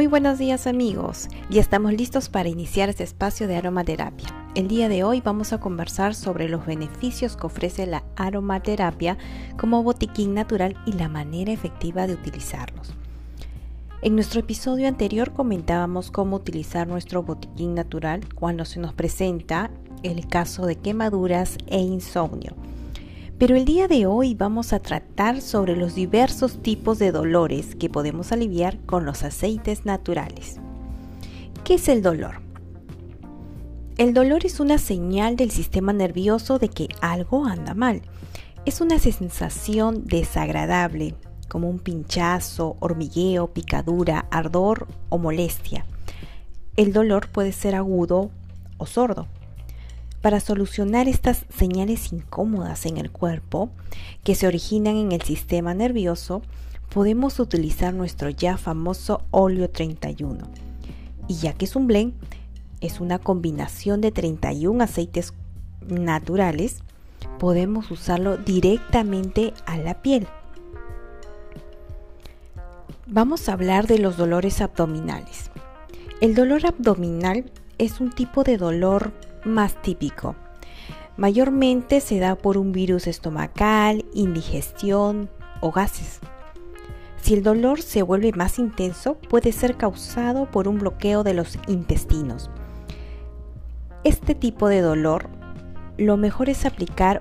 Muy buenos días amigos, ya estamos listos para iniciar este espacio de aromaterapia. El día de hoy vamos a conversar sobre los beneficios que ofrece la aromaterapia como botiquín natural y la manera efectiva de utilizarlos. En nuestro episodio anterior comentábamos cómo utilizar nuestro botiquín natural cuando se nos presenta el caso de quemaduras e insomnio. Pero el día de hoy vamos a tratar sobre los diversos tipos de dolores que podemos aliviar con los aceites naturales. ¿Qué es el dolor? El dolor es una señal del sistema nervioso de que algo anda mal. Es una sensación desagradable, como un pinchazo, hormigueo, picadura, ardor o molestia. El dolor puede ser agudo o sordo. Para solucionar estas señales incómodas en el cuerpo que se originan en el sistema nervioso, podemos utilizar nuestro ya famoso óleo 31. Y ya que es un blend, es una combinación de 31 aceites naturales, podemos usarlo directamente a la piel. Vamos a hablar de los dolores abdominales. El dolor abdominal es un tipo de dolor más típico. Mayormente se da por un virus estomacal, indigestión o gases. Si el dolor se vuelve más intenso, puede ser causado por un bloqueo de los intestinos. Este tipo de dolor, lo mejor es aplicar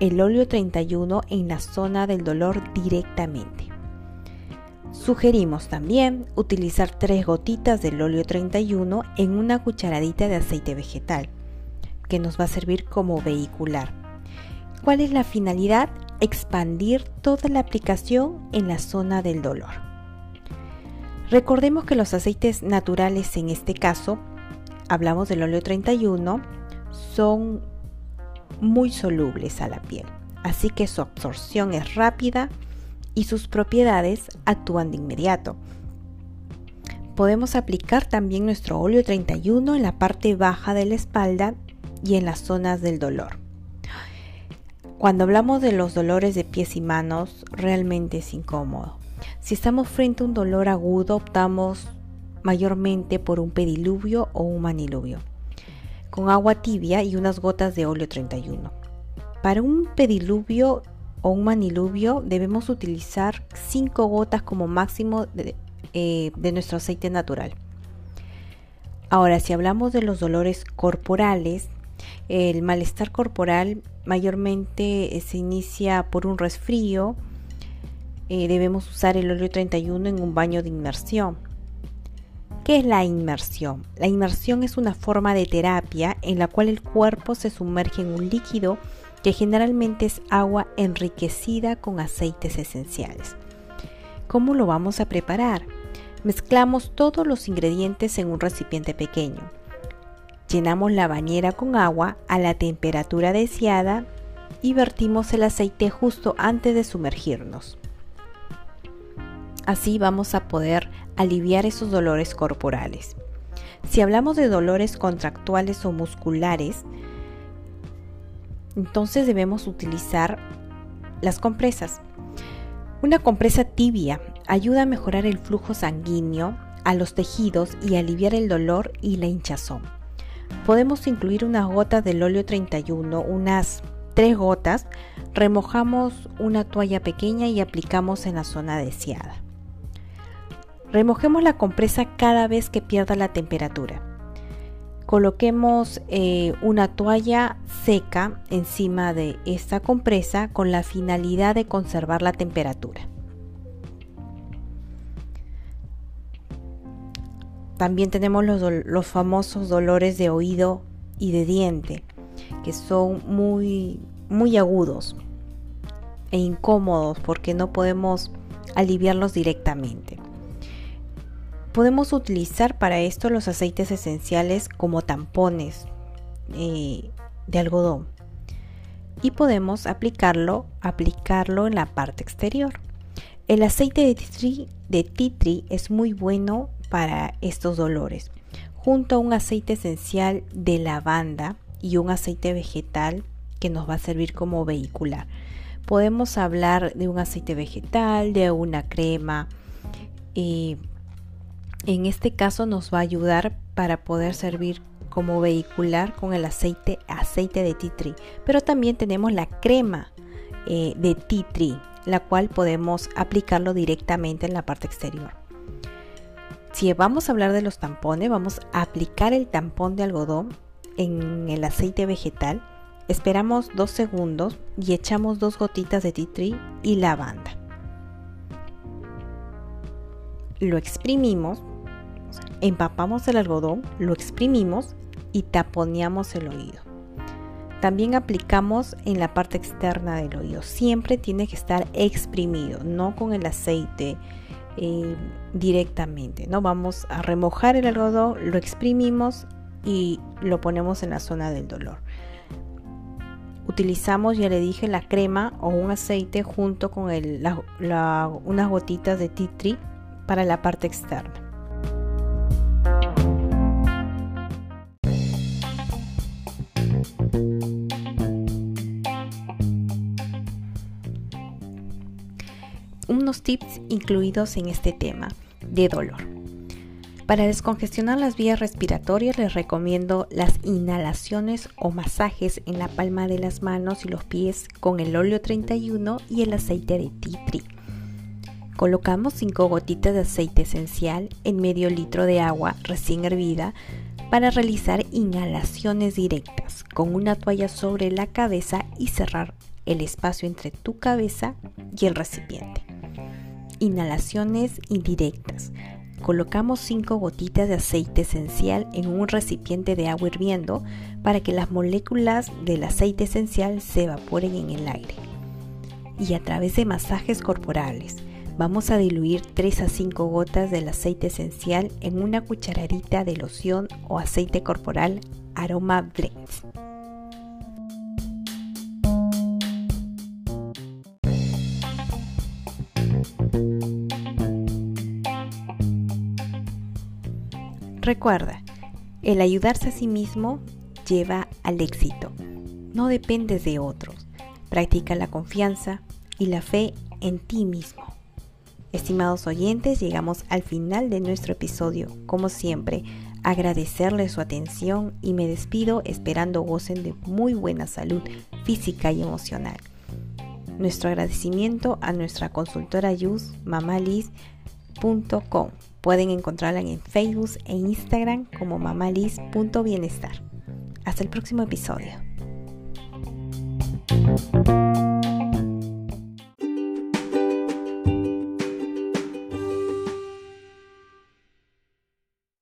el óleo 31 en la zona del dolor directamente. Sugerimos también utilizar tres gotitas del óleo 31 en una cucharadita de aceite vegetal que nos va a servir como vehicular. ¿Cuál es la finalidad? Expandir toda la aplicación en la zona del dolor. Recordemos que los aceites naturales en este caso, hablamos del óleo 31, son muy solubles a la piel, así que su absorción es rápida y sus propiedades actúan de inmediato. Podemos aplicar también nuestro óleo 31 en la parte baja de la espalda y en las zonas del dolor. Cuando hablamos de los dolores de pies y manos, realmente es incómodo. Si estamos frente a un dolor agudo, optamos mayormente por un pediluvio o un maniluvio, con agua tibia y unas gotas de óleo 31. Para un pediluvio o un maniluvio debemos utilizar 5 gotas como máximo de, eh, de nuestro aceite natural. Ahora, si hablamos de los dolores corporales, el malestar corporal mayormente eh, se inicia por un resfrío. Eh, debemos usar el óleo 31 en un baño de inmersión. ¿Qué es la inmersión? La inmersión es una forma de terapia en la cual el cuerpo se sumerge en un líquido que generalmente es agua enriquecida con aceites esenciales. ¿Cómo lo vamos a preparar? Mezclamos todos los ingredientes en un recipiente pequeño. Llenamos la bañera con agua a la temperatura deseada y vertimos el aceite justo antes de sumergirnos. Así vamos a poder aliviar esos dolores corporales. Si hablamos de dolores contractuales o musculares, entonces debemos utilizar las compresas. Una compresa tibia ayuda a mejorar el flujo sanguíneo a los tejidos y aliviar el dolor y la hinchazón podemos incluir unas gotas del óleo 31, unas 3 gotas, remojamos una toalla pequeña y aplicamos en la zona deseada. Remojemos la compresa cada vez que pierda la temperatura. Coloquemos eh, una toalla seca encima de esta compresa con la finalidad de conservar la temperatura. También tenemos los, famosos dolores de oído y de diente, que son muy, muy agudos e incómodos porque no podemos aliviarlos directamente. Podemos utilizar para esto los aceites esenciales como tampones eh, de algodón y podemos aplicarlo, aplicarlo en la parte exterior. El aceite de titri, de titri es muy bueno para estos dolores, junto a un aceite esencial de lavanda y un aceite vegetal que nos va a servir como vehicular. Podemos hablar de un aceite vegetal, de una crema, eh, En este caso nos va a ayudar para poder servir como vehicular con el aceite, aceite de tea tree. Pero también tenemos la crema eh, de tea tree, la cual podemos aplicarlo directamente en la parte exterior. Si vamos a hablar de los tampones, vamos a aplicar el tampón de algodón en el aceite vegetal. Esperamos dos segundos y echamos dos gotitas de tea tree y lavanda. Lo exprimimos, empapamos el algodón, lo exprimimos y taponeamos el oído. También aplicamos en la parte externa del oído. Siempre tiene que estar exprimido, no con el aceite eh, directamente. No vamos a remojar el algodón, lo exprimimos y lo ponemos en la zona del dolor. Utilizamos, ya le dije, la crema o un aceite junto con unas gotitas de tea tree para la parte externa. Tips incluidos en este tema de dolor. Para descongestionar las vías respiratorias les recomiendo las inhalaciones o masajes en la palma de las manos y los pies con el óleo 31 y el aceite de tea tree. Colocamos 5 gotitas de aceite esencial en medio litro de agua recién hervida para realizar inhalaciones directas con una toalla sobre la cabeza y cerrar el espacio entre tu cabeza y el recipiente. Inhalaciones indirectas. Colocamos 5 gotitas de aceite esencial en un recipiente de agua hirviendo para que las moléculas del aceite esencial se evaporen en el aire. Y a través de masajes corporales, vamos a diluir 3 a 5 gotas del aceite esencial en una cucharadita de loción o aceite corporal Aroma Blends. Recuerda, el ayudarse a sí mismo lleva al éxito. No dependes de otros. Practica la confianza y la fe en ti mismo. Estimados oyentes, llegamos al final de nuestro episodio. Como siempre, agradecerles su atención y me despido esperando gocen de muy buena salud física y emocional. Nuestro agradecimiento a nuestra consultora Yus, mamalis.com Pueden encontrarla en Facebook e Instagram como mamalis.bienestar. Hasta el próximo episodio.